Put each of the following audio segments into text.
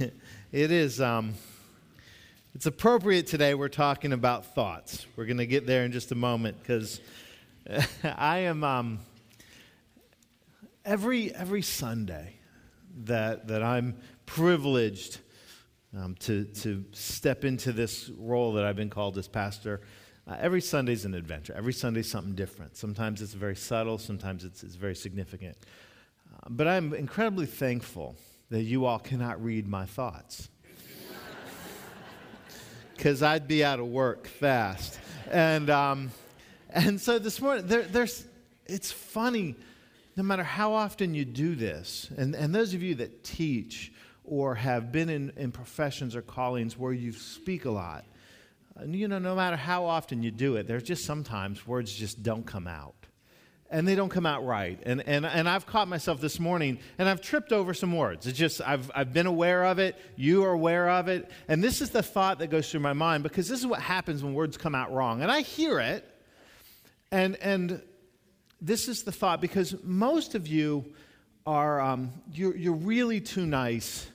it is. Um, it's appropriate today. We're talking about thoughts. We're going to get there in just a moment because I am um, every every Sunday that that I'm privileged um, to to step into this role that I've been called as pastor. Uh, every Sunday's an adventure. Every Sunday's something different. Sometimes it's very subtle. Sometimes it's, it's very significant. Uh, but I'm incredibly thankful that you all cannot read my thoughts. Because I'd be out of work fast. And, um, and so this morning, there, there's, it's funny, no matter how often you do this, and, and those of you that teach or have been in, in professions or callings where you speak a lot, you know, no matter how often you do it, there's just sometimes words just don't come out and they don't come out right. And, and, and I've caught myself this morning and I've tripped over some words. It's just, I've, I've been aware of it. You are aware of it. And this is the thought that goes through my mind because this is what happens when words come out wrong. And I hear it. And, and this is the thought because most of you are, um, you're, you're really too nice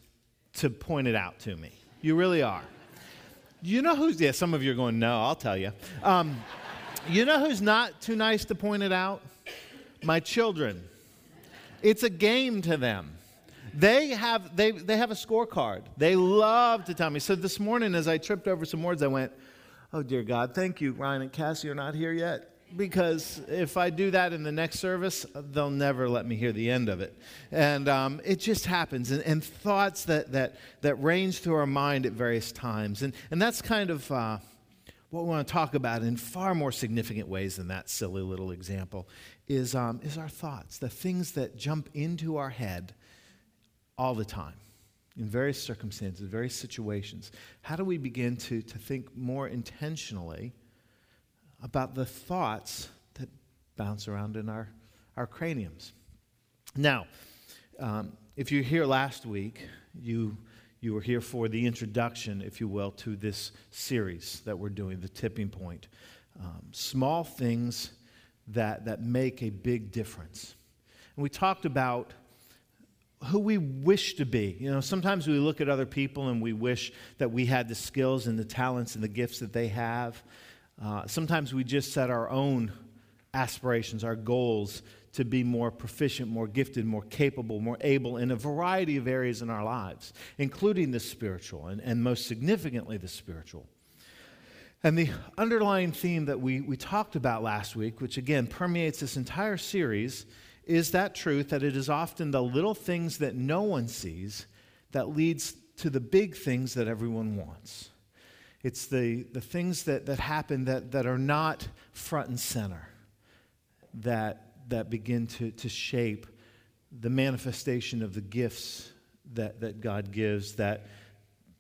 to point it out to me. You really are. You know who's, yeah, some of you are going, no, I'll tell you. Um, you know who's not too nice to point it out? My children. It's a game to them. They have, they, they have a scorecard. They love to tell me. So this morning, as I tripped over some words, I went, Oh, dear God, thank you. Ryan and Cassie are not here yet. Because if I do that in the next service, they'll never let me hear the end of it. And um, it just happens. And, and, thoughts that, that, that range through our mind at various times. And, and that's kind of. Uh, what we want to talk about in far more significant ways than that silly little example is, um, is our thoughts, the things that jump into our head all the time in various circumstances, various situations. How do we begin to, to think more intentionally about the thoughts that bounce around in our, our craniums? Now, um, if you're here last week, you you were here for the introduction, if you will, to this series that we're doing, The Tipping Point. Um, small things that, that make a big difference. And we talked about who we wish to be. You know, sometimes we look at other people and we wish that we had the skills and the talents and the gifts that they have. Uh, sometimes we just set our own aspirations, our goals to be more proficient, more gifted, more capable, more able in a variety of areas in our lives, including the spiritual, and, and most significantly, the spiritual. And the underlying theme that we, we talked about last week, which again permeates this entire series, is that truth that it is often the little things that no one sees that leads to the big things that everyone wants. It's the, the things that, that happen that, that are not front and center that that begin to, to shape the manifestation of the gifts that, that God gives that,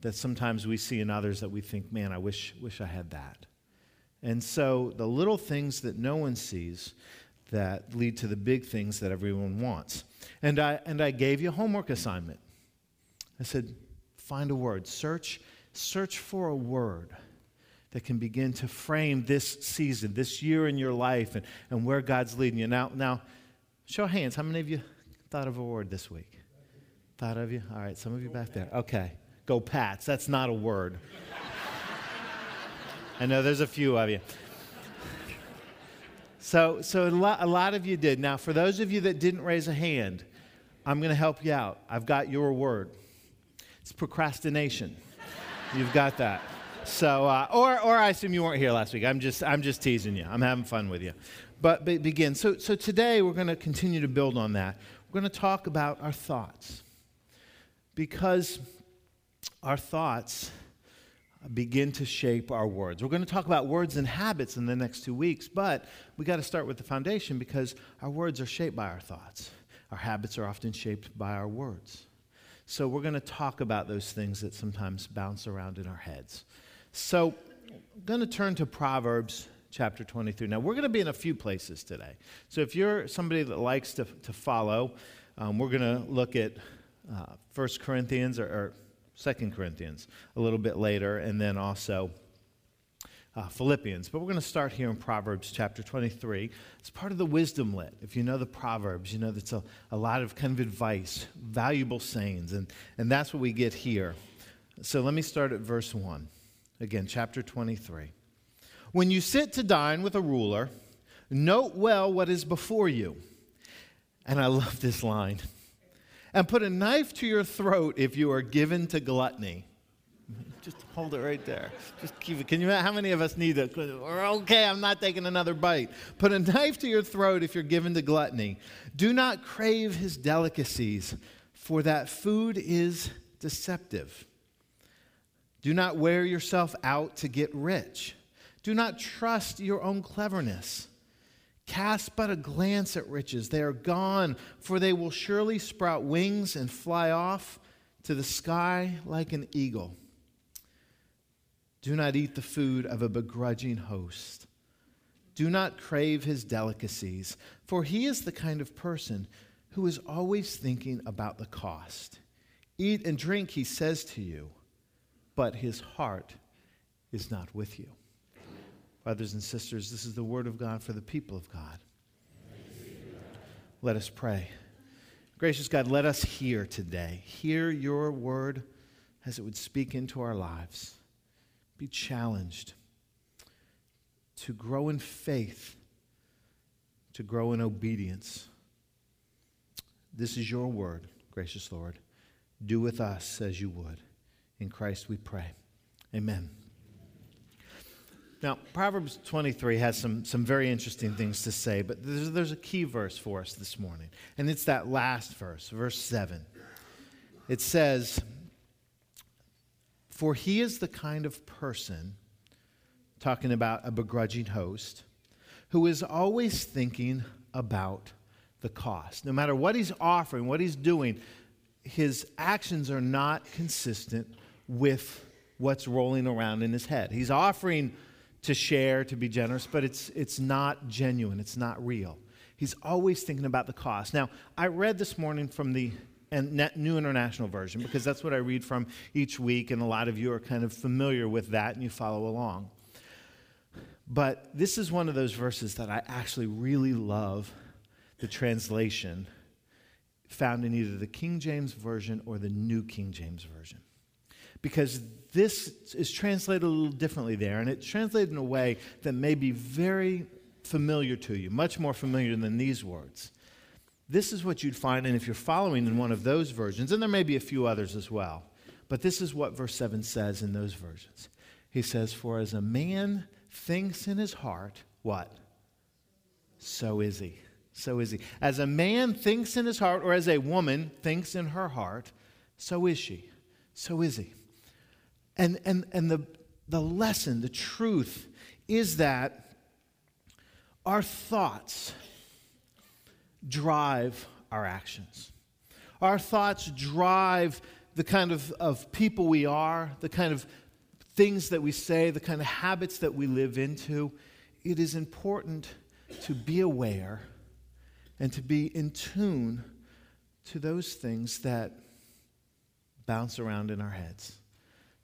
that sometimes we see in others that we think, man, I wish, wish I had that. And so the little things that no one sees that lead to the big things that everyone wants. And I, and I gave you a homework assignment. I said, find a word, search, search for a word that can begin to frame this season, this year in your life, and, and where God's leading you. Now, now, show hands. How many of you thought of a word this week? Thought of you? All right, some of you back there. Okay. Go Pats. That's not a word. I know there's a few of you. So, so a lot, a lot of you did. Now, for those of you that didn't raise a hand, I'm going to help you out. I've got your word. It's procrastination. You've got that. So, uh, or, or I assume you weren't here last week. I'm just, I'm just teasing you. I'm having fun with you. But, but begin. So, so today we're going to continue to build on that. We're going to talk about our thoughts. Because our thoughts begin to shape our words. We're going to talk about words and habits in the next two weeks, but we got to start with the foundation because our words are shaped by our thoughts. Our habits are often shaped by our words. So we're going to talk about those things that sometimes bounce around in our heads. So, I'm going to turn to Proverbs chapter 23. Now, we're going to be in a few places today. So, if you're somebody that likes to, to follow, um, we're going to look at uh, 1 Corinthians or, or 2 Corinthians a little bit later, and then also uh, Philippians. But we're going to start here in Proverbs chapter 23. It's part of the wisdom lit. If you know the Proverbs, you know that's a, a lot of kind of advice, valuable sayings, and, and that's what we get here. So let me start at verse 1. Again, chapter 23. When you sit to dine with a ruler, note well what is before you. And I love this line. And put a knife to your throat if you are given to gluttony just hold it right there. Just keep it. Can you? How many of us need it? Okay, I'm not taking another bite. Put a knife to your throat if you're given to gluttony. Do not crave his delicacies, for that food is deceptive. Do not wear yourself out to get rich. Do not trust your own cleverness. Cast but a glance at riches. They are gone, for they will surely sprout wings and fly off to the sky like an eagle. Do not eat the food of a begrudging host. Do not crave his delicacies, for he is the kind of person who is always thinking about the cost. Eat and drink, he says to you, but his heart is not with you. Brothers and sisters, this is the word of God for the people of God. Let us pray. Gracious God, let us hear today. Hear your word as it would speak into our lives be challenged to grow in faith, to grow in obedience. This is your word, gracious Lord. Do with us as you would. In Christ we pray. Amen. Now, Proverbs 23 has some, some very interesting things to say, but there's, there's a key verse for us this morning, and it's that last verse, verse 7. It says, for he is the kind of person, talking about a begrudging host, who is always thinking about the cost. No matter what he's offering, what he's doing, his actions are not consistent with what's rolling around in his head. He's offering to share, to be generous, but it's, it's not genuine, it's not real. He's always thinking about the cost. Now, I read this morning from the New International Version because that's what I read from each week, and a lot of you are kind of familiar with that and you follow along. But this is one of those verses that I actually really love the translation found in either the King James Version or the New King James Version. Because this is translated a little differently there, and it's translated in a way that may be very familiar to you, much more familiar than these words. This is what you'd find, and if you're following in one of those versions, and there may be a few others as well, but this is what verse 7 says in those versions. He says, For as a man thinks in his heart, what? So is he. So is he. As a man thinks in his heart, or as a woman thinks in her heart, so is she. So is he. And, and, and the, the lesson, the truth, is that our thoughts, drive our actions. Our thoughts drive the kind of, of people we are, the kind of things that we say, the kind of habits that we live into. It is important to be aware and to be in tune to those things that bounce around in our heads,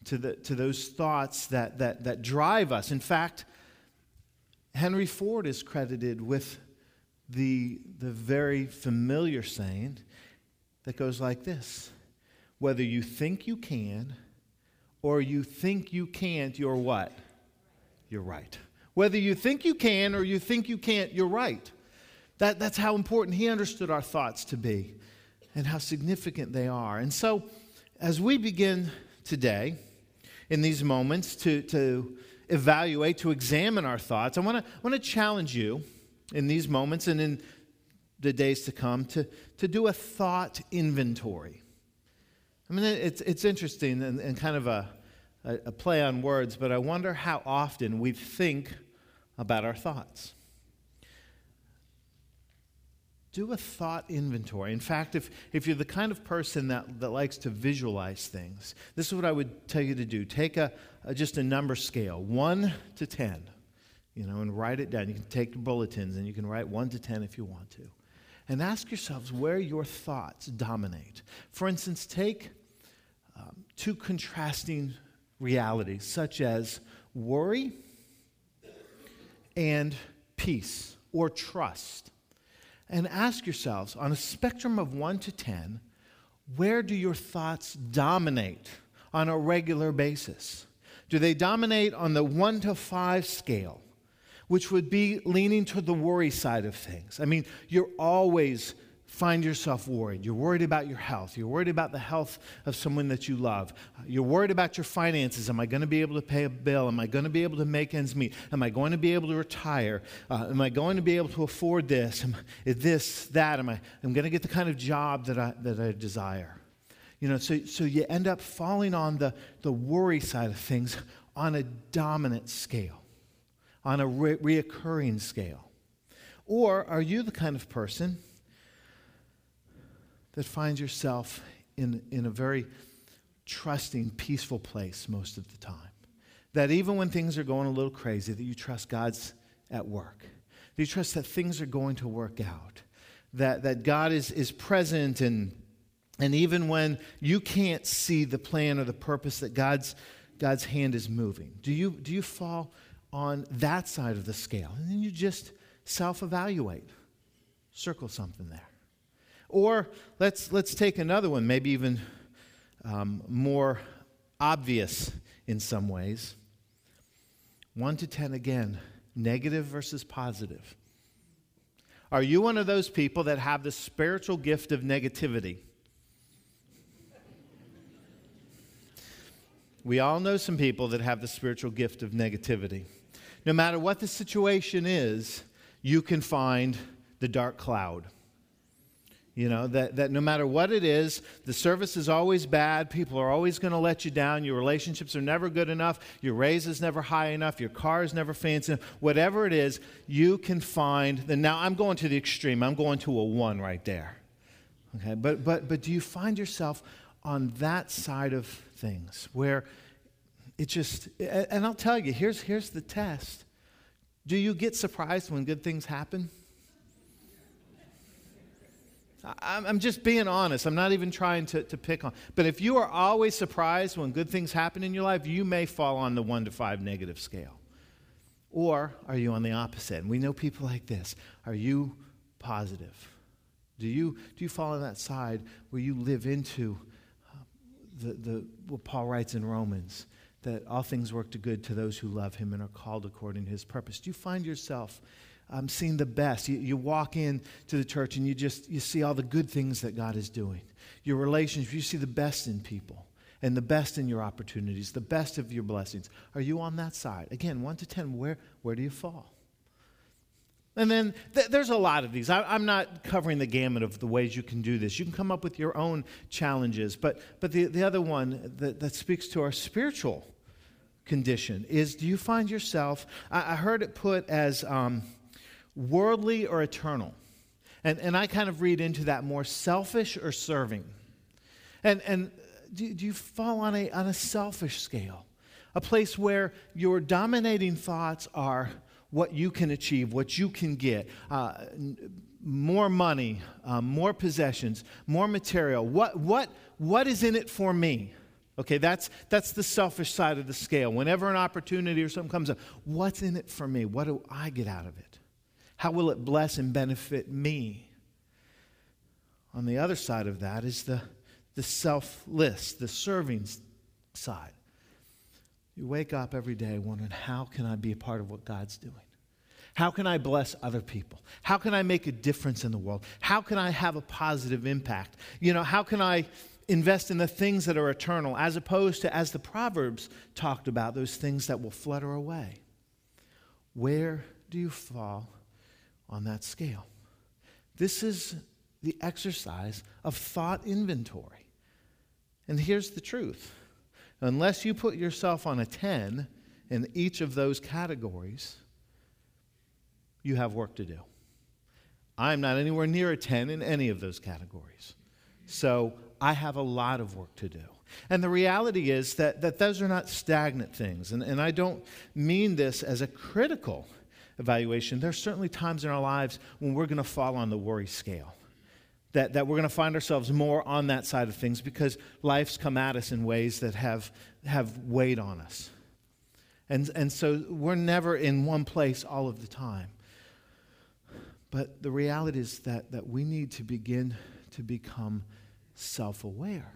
to, the, to those thoughts that, that, that drive us. In fact, Henry Ford is credited with the, the very familiar saying that goes like this Whether you think you can or you think you can't, you're what? You're right. Whether you think you can or you think you can't, you're right. That, that's how important he understood our thoughts to be and how significant they are. And so, as we begin today, in these moments, to, to evaluate, to examine our thoughts, I want to challenge you in these moments and in the days to come to, to do a thought inventory. I mean, it's, it's interesting and, and kind of a, a play on words, but I wonder how often we think about our thoughts. Do a thought inventory. In fact, if, if you're the kind of person that, that likes to visualize things, this is what I would tell you to do. Take a, a just a number scale, 1 to 10 you know, and write it down. You can take bulletins and you can write one to 10 if you want to. And ask yourselves where your thoughts dominate. For instance, take um, two contrasting realities, such as worry and peace or trust. And ask yourselves on a spectrum of 1 to 10, where do your thoughts dominate on a regular basis? Do they dominate on the 1 to 5 scale, which would be leaning to the worry side of things? I mean, you're always find yourself worried. You're worried about your health. You're worried about the health of someone that you love. You're worried about your finances. Am I going to be able to pay a bill? Am I going to be able to make ends meet? Am I going to be able to retire? Uh, am I going to be able to afford this? Am, this, that? Am I I'm going to get the kind of job that I, that I desire? You know, so, so you end up falling on the, the worry side of things on a dominant scale, on a re- reoccurring scale. Or are you the kind of person that finds yourself in, in a very trusting, peaceful place most of the time. That even when things are going a little crazy, that you trust God's at work. That you trust that things are going to work out. That, that God is, is present and, and even when you can't see the plan or the purpose that God's, God's hand is moving. Do you, do you fall on that side of the scale? And then you just self evaluate. Circle something there. Or let's, let's take another one, maybe even um, more obvious in some ways. 1 to 10 again, negative versus positive. Are you one of those people that have the spiritual gift of negativity? We all know some people that have the spiritual gift of negativity. No matter what the situation is, you can find the dark cloud. You know, that, that no matter what it is, the service is always bad. People are always going to let you down. Your relationships are never good enough. Your raise is never high enough. Your car is never fancy enough. Whatever it is, you can find. The, now, I'm going to the extreme. I'm going to a one right there. Okay, but, but, but do you find yourself on that side of things where it just, and I'll tell you, here's, here's the test. Do you get surprised when good things happen? I'm just being honest. I'm not even trying to, to pick on. But if you are always surprised when good things happen in your life, you may fall on the one to five negative scale. Or are you on the opposite? And we know people like this. Are you positive? Do you, do you fall on that side where you live into uh, the, the, what Paul writes in Romans, that all things work to good to those who love him and are called according to his purpose? Do you find yourself um, seeing the best. You, you walk in to the church and you just you see all the good things that God is doing. Your relationships, you see the best in people and the best in your opportunities, the best of your blessings. Are you on that side? Again, one to ten, where, where do you fall? And then th- there's a lot of these. I, am not covering the gamut of the ways you can do this. You can come up with your own challenges. But, but the, the other one that, that speaks to our spiritual condition is do you find yourself, I, I heard it put as um, worldly or eternal. And, and I kind of read into that more selfish or serving. And, and do, do you fall on a, on a selfish scale? A place where your dominating thoughts are what you can achieve, what you can get. Uh, more money, uh, more possessions, more material. What, what, what is in it for me? Okay, that's, that's the selfish side of the scale. Whenever an opportunity or something comes up, what's in it for me? What do I get out of it? How will it bless and benefit me? On the other side of that is the, the selfless, the serving side. You wake up every day wondering, how can I be a part of what God's doing? How can I bless other people? How can I make a difference in the world? How can I have a positive impact? You know, how can I invest in the things that are eternal as opposed to, as the Proverbs talked about, those things that will flutter away? Where do you fall on that scale. This is the exercise of thought inventory. And here's the truth unless you put yourself on a 10 in each of those categories, you have work to do. I'm not anywhere near a 10 in any of those categories. So I have a lot of work to do. And the reality is that, that those are not stagnant things. And, and I don't mean this as a critical evaluation, there are certainly times in our lives when we're going to fall on the worry scale. That, that we're going to find ourselves more on that side of things because life's come at us in ways that have, have weighed on us. And, and so we're never in one place all of the time. But the reality is that, that we need to begin to become self aware.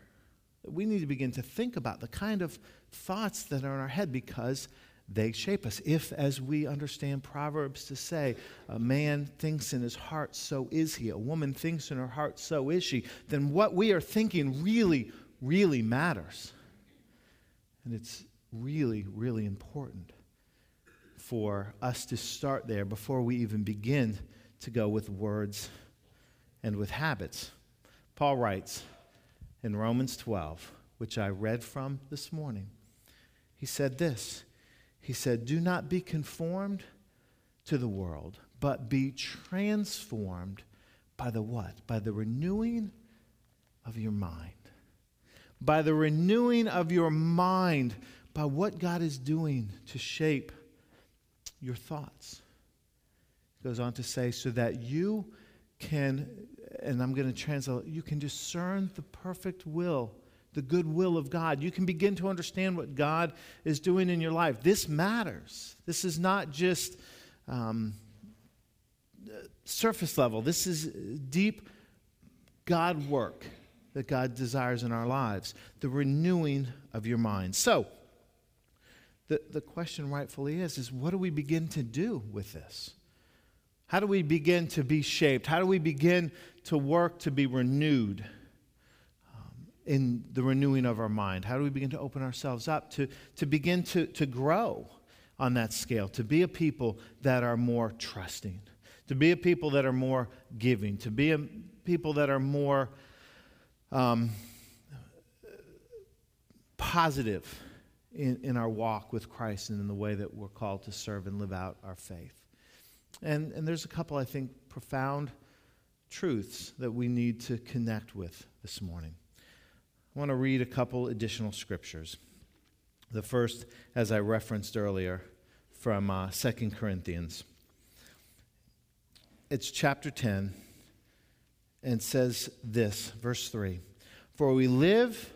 We need to begin to think about the kind of thoughts that are in our head because they shape us. If, as we understand Proverbs to say, a man thinks in his heart, so is he. A woman thinks in her heart, so is she. Then what we are thinking really, really matters. And it's really, really important for us to start there before we even begin to go with words and with habits. Paul writes in Romans 12, which I read from this morning, he said this he said, Do not be conformed to the world, but be transformed by the what? By the renewing of your mind. By the renewing of your mind, by what God is doing to shape your thoughts. He goes on to say, so that you can, and I'm going to translate, you can discern the perfect will the goodwill of God. You can begin to understand what God is doing in your life. This matters. This is not just um, surface level, this is deep God work that God desires in our lives, the renewing of your mind. So, the, the question rightfully is, is what do we begin to do with this? How do we begin to be shaped? How do we begin to work to be renewed? In the renewing of our mind? How do we begin to open ourselves up to, to begin to, to grow on that scale, to be a people that are more trusting, to be a people that are more giving, to be a people that are more um, positive in, in our walk with Christ and in the way that we're called to serve and live out our faith? And, and there's a couple, I think, profound truths that we need to connect with this morning. I want to read a couple additional scriptures. The first, as I referenced earlier, from uh, 2 Corinthians. It's chapter 10 and says this, verse 3 For we live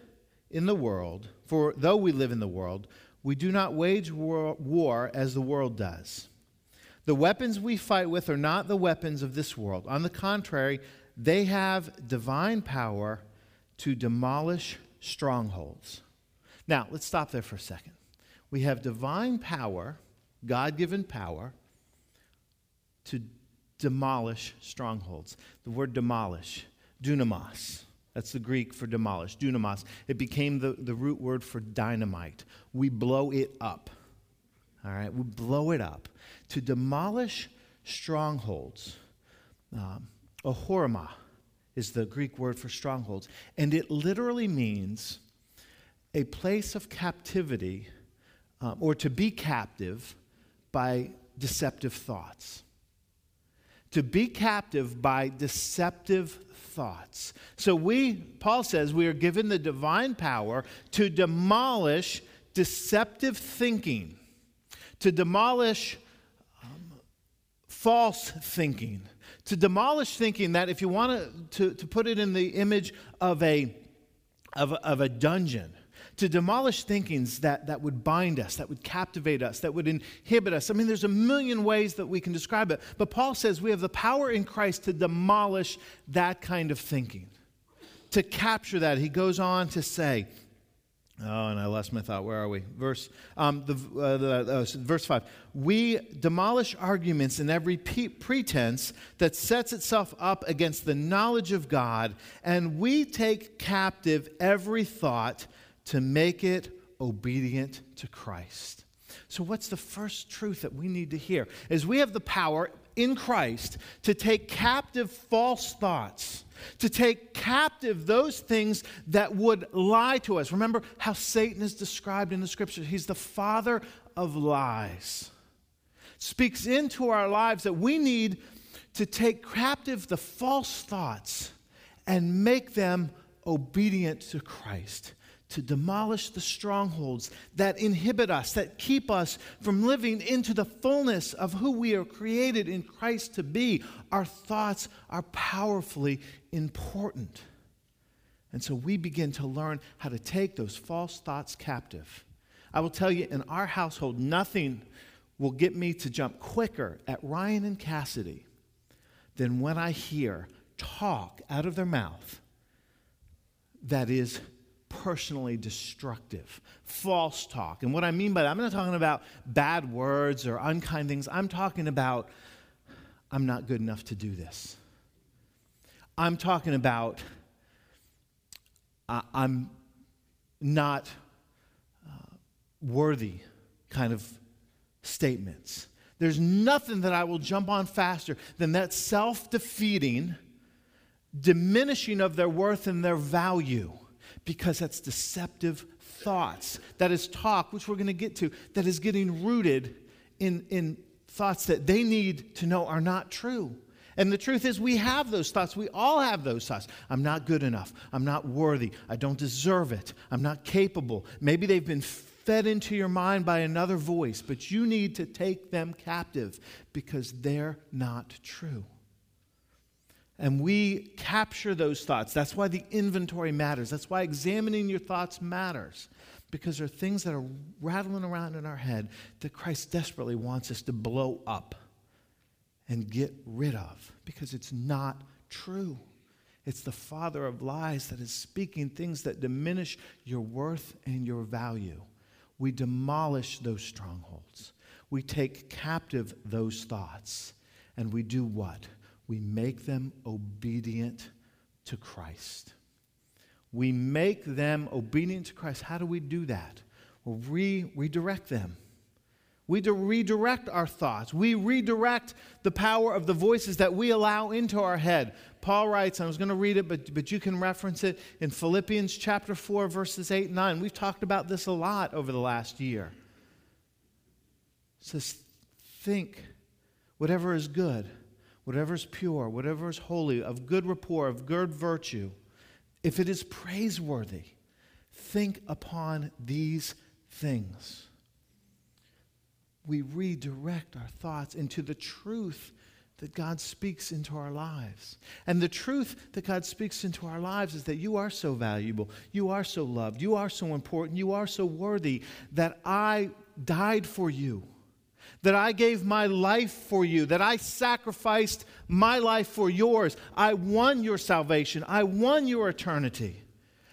in the world, for though we live in the world, we do not wage war, war as the world does. The weapons we fight with are not the weapons of this world. On the contrary, they have divine power to demolish strongholds. Now, let's stop there for a second. We have divine power, God given power, to demolish strongholds. The word demolish, dunamos. That's the Greek for demolish, dunamos. It became the, the root word for dynamite. We blow it up. All right, we blow it up. To demolish strongholds. Um, ahorma is the Greek word for strongholds. And it literally means a place of captivity um, or to be captive by deceptive thoughts. To be captive by deceptive thoughts. So we, Paul says, we are given the divine power to demolish deceptive thinking, to demolish um, false thinking to demolish thinking that if you want to, to put it in the image of a, of, of a dungeon, to demolish thinkings that, that would bind us, that would captivate us, that would inhibit us. I mean, there's a million ways that we can describe it. But Paul says we have the power in Christ to demolish that kind of thinking, to capture that. He goes on to say, Oh, and I lost my thought. Where are we? Verse, um, the, uh, the, uh, verse 5. We demolish arguments and every pe- pretense that sets itself up against the knowledge of God, and we take captive every thought to make it obedient to Christ. So, what's the first truth that we need to hear? Is we have the power in Christ to take captive false thoughts to take captive those things that would lie to us. Remember how Satan is described in the scripture? He's the father of lies. Speaks into our lives that we need to take captive the false thoughts and make them obedient to Christ to demolish the strongholds that inhibit us, that keep us from living into the fullness of who we are created in Christ to be. Our thoughts are powerfully important. And so we begin to learn how to take those false thoughts captive. I will tell you, in our household, nothing will get me to jump quicker at Ryan and Cassidy than when I hear talk out of their mouth that is personally destructive, false talk. And what I mean by that, I'm not talking about bad words or unkind things. I'm talking about, I'm not good enough to do this. I'm talking about, uh, I'm not uh, worthy kind of statements. There's nothing that I will jump on faster than that self defeating, diminishing of their worth and their value because that's deceptive thoughts. That is talk, which we're going to get to, that is getting rooted in, in thoughts that they need to know are not true. And the truth is, we have those thoughts. We all have those thoughts. I'm not good enough. I'm not worthy. I don't deserve it. I'm not capable. Maybe they've been fed into your mind by another voice, but you need to take them captive because they're not true. And we capture those thoughts. That's why the inventory matters. That's why examining your thoughts matters. Because there are things that are rattling around in our head that Christ desperately wants us to blow up and get rid of because it's not true. It's the father of lies that is speaking things that diminish your worth and your value. We demolish those strongholds. We take captive those thoughts. And we do what? We make them obedient to Christ. We make them obedient to Christ. How do we do that? Well, we redirect them. We redirect our thoughts. We redirect the power of the voices that we allow into our head. Paul writes, I was going to read it, but, but you can reference it in Philippians chapter 4, verses 8 and 9. We've talked about this a lot over the last year. It says, Think whatever is good whatever is pure, whatever is holy, of good rapport, of good virtue, if it is praiseworthy, think upon these things. We redirect our thoughts into the truth that God speaks into our lives. And the truth that God speaks into our lives is that you are so valuable, you are so loved, you are so important, you are so worthy that I died for you that I gave my life for you, that I sacrificed my life for yours. I won your salvation, I won your eternity.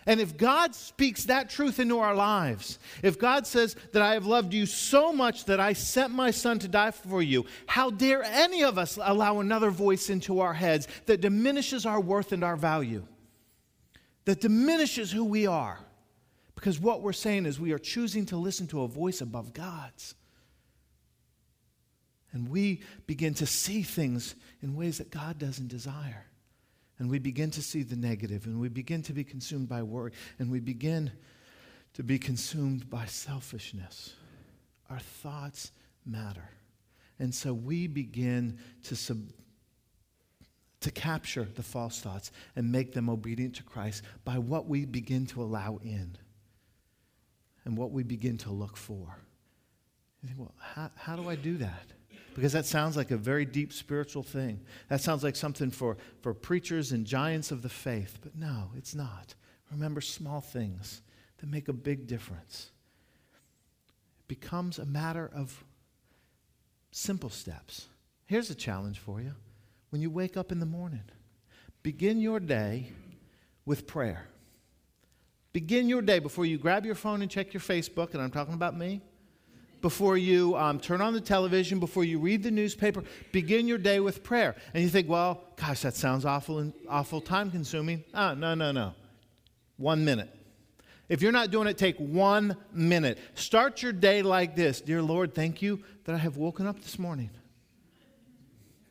And if God speaks that truth into our lives, if God says that I have loved you so much that I sent my son to die for you, how dare any of us allow another voice into our heads that diminishes our worth and our value, that diminishes who we are? Because what we're saying is we are choosing to listen to a voice above God's. And we begin to see things in ways that God doesn't desire. And we begin to see the negative, and we begin to be consumed by worry, and we begin to be consumed by selfishness. Our thoughts matter. And so we begin to, sub- to capture the false thoughts and make them obedient to Christ by what we begin to allow in and what we begin to look for. You think, well, how, how do I do that? because that sounds like a very deep spiritual thing. That sounds like something for, for preachers and giants of the faith. But no, it's not. Remember small things that make a big difference. It becomes a matter of simple steps. Here's a challenge for you. When you wake up in the morning, begin your day with prayer. Begin your day before you grab your phone and check your Facebook, and I'm talking about me before you um, turn on the television, before you read the newspaper, begin your day with prayer. And you think, well, gosh, that sounds awful and awful time consuming. Ah, no, no, no. One minute. If you're not doing it, take one minute. Start your day like this Dear Lord, thank you that I have woken up this morning.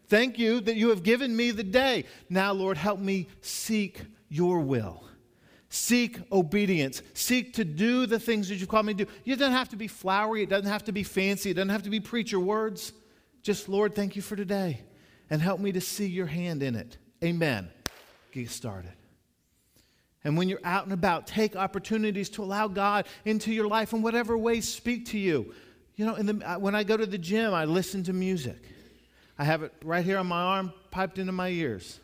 Thank you that you have given me the day. Now, Lord, help me seek your will. Seek obedience. Seek to do the things that you've called me to do. It doesn't have to be flowery. It doesn't have to be fancy. It doesn't have to be preacher words. Just, Lord, thank you for today. And help me to see your hand in it. Amen. Get started. And when you're out and about, take opportunities to allow God into your life in whatever ways speak to you. You know, the, uh, when I go to the gym, I listen to music. I have it right here on my arm, piped into my ears.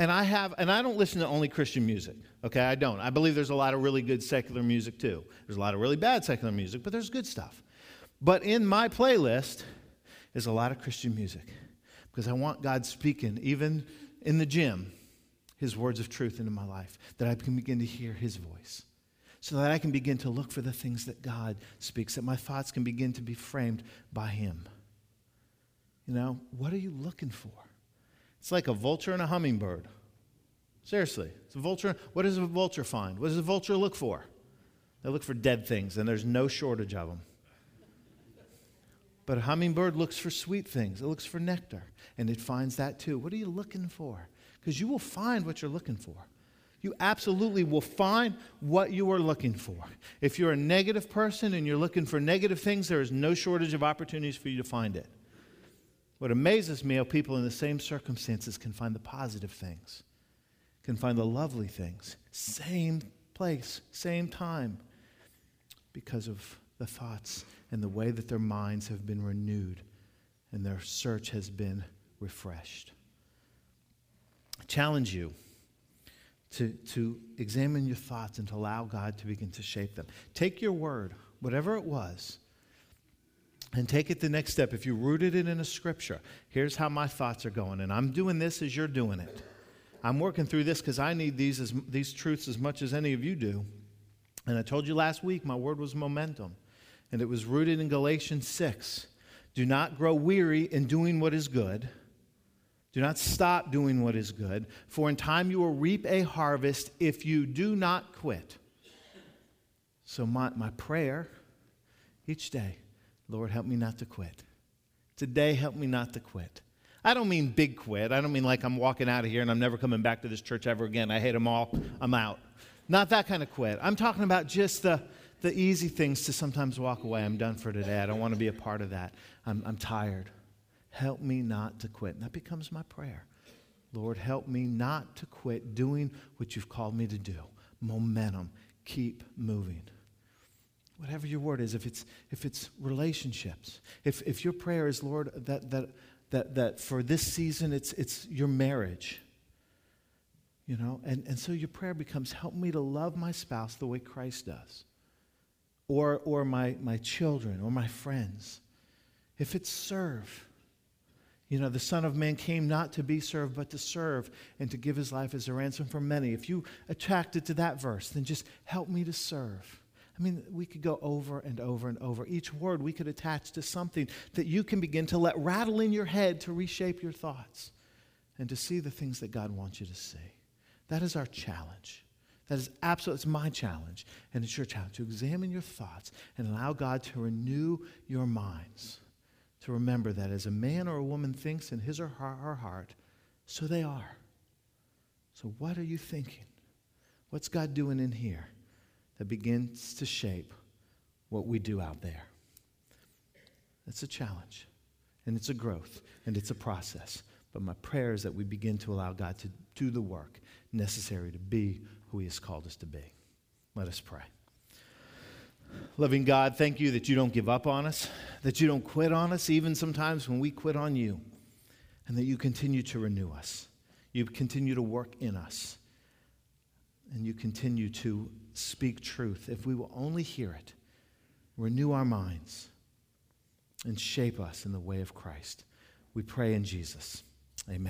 And I have, and I don't listen to only Christian music. Okay, I don't. I believe there's a lot of really good secular music too. There's a lot of really bad secular music, but there's good stuff. But in my playlist is a lot of Christian music because I want God speaking, even in the gym, his words of truth into my life, that I can begin to hear his voice. So that I can begin to look for the things that God speaks, that my thoughts can begin to be framed by him. You know, what are you looking for? It's like a vulture and a hummingbird. Seriously, it's a vulture. What does a vulture find? What does a vulture look for? They look for dead things, and there's no shortage of them. But a hummingbird looks for sweet things, it looks for nectar, and it finds that too. What are you looking for? Because you will find what you're looking for. You absolutely will find what you are looking for. If you're a negative person and you're looking for negative things, there is no shortage of opportunities for you to find it. What amazes me how people in the same circumstances can find the positive things, can find the lovely things. Same place, same time, because of the thoughts and the way that their minds have been renewed and their search has been refreshed. I challenge you to, to examine your thoughts and to allow God to begin to shape them. Take your word, whatever it was, and take it the next step. If you rooted it in a scripture, here's how my thoughts are going, and I'm doing this as you're doing it. I'm working through this because I need these, as, these truths as much as any of you do. And I told you last week my word was momentum and it was rooted in Galatians 6. Do not grow weary in doing what is good. Do not stop doing what is good, for in time you will reap a harvest if you do not quit. So, my, my prayer each day, Lord, help me not to quit. Today, help me not to quit. I don't mean big quit. I don't mean like I'm walking out of here and I'm never coming back to this church ever again. I hate them all. I'm out. Not that kind of quit. I'm talking about just the the easy things to sometimes walk away. I'm done for today. I don't want to be a part of that. I'm, I'm tired. Help me not to quit. And that becomes my prayer. Lord, help me not to quit doing what you've called me to do. Momentum. Keep moving. Whatever your word is, if it's, if it's relationships, if, if your prayer is, Lord, that, that, that, that for this season it's, it's your marriage, you know, and, and so your prayer becomes, help me to love my spouse the way Christ does or, or my, my children or my friends. If it's serve, you know, the Son of Man came not to be served, but to serve and to give his life as a ransom for many. If you attracted to that verse, then just help me to serve. I mean, we could go over and over and over. Each word we could attach to something that you can begin to let rattle in your head to reshape your thoughts and to see the things that God wants you to see. That is our challenge. That is absolutely, it's my challenge, and it's your challenge to examine your thoughts and allow God to renew your minds. To remember that as a man or a woman thinks in his or her heart, so they are. So, what are you thinking? What's God doing in here that begins to shape what we do out there? It's a challenge, and it's a growth, and it's a process. But my prayer is that we begin to allow God to do the work necessary to be who He has called us to be. Let us pray. Loving God, thank you that you don't give up on us, that you don't quit on us, even sometimes when we quit on you, and that you continue to renew us. You continue to work in us, and you continue to speak truth. If we will only hear it, renew our minds, and shape us in the way of Christ. We pray in Jesus. Amen.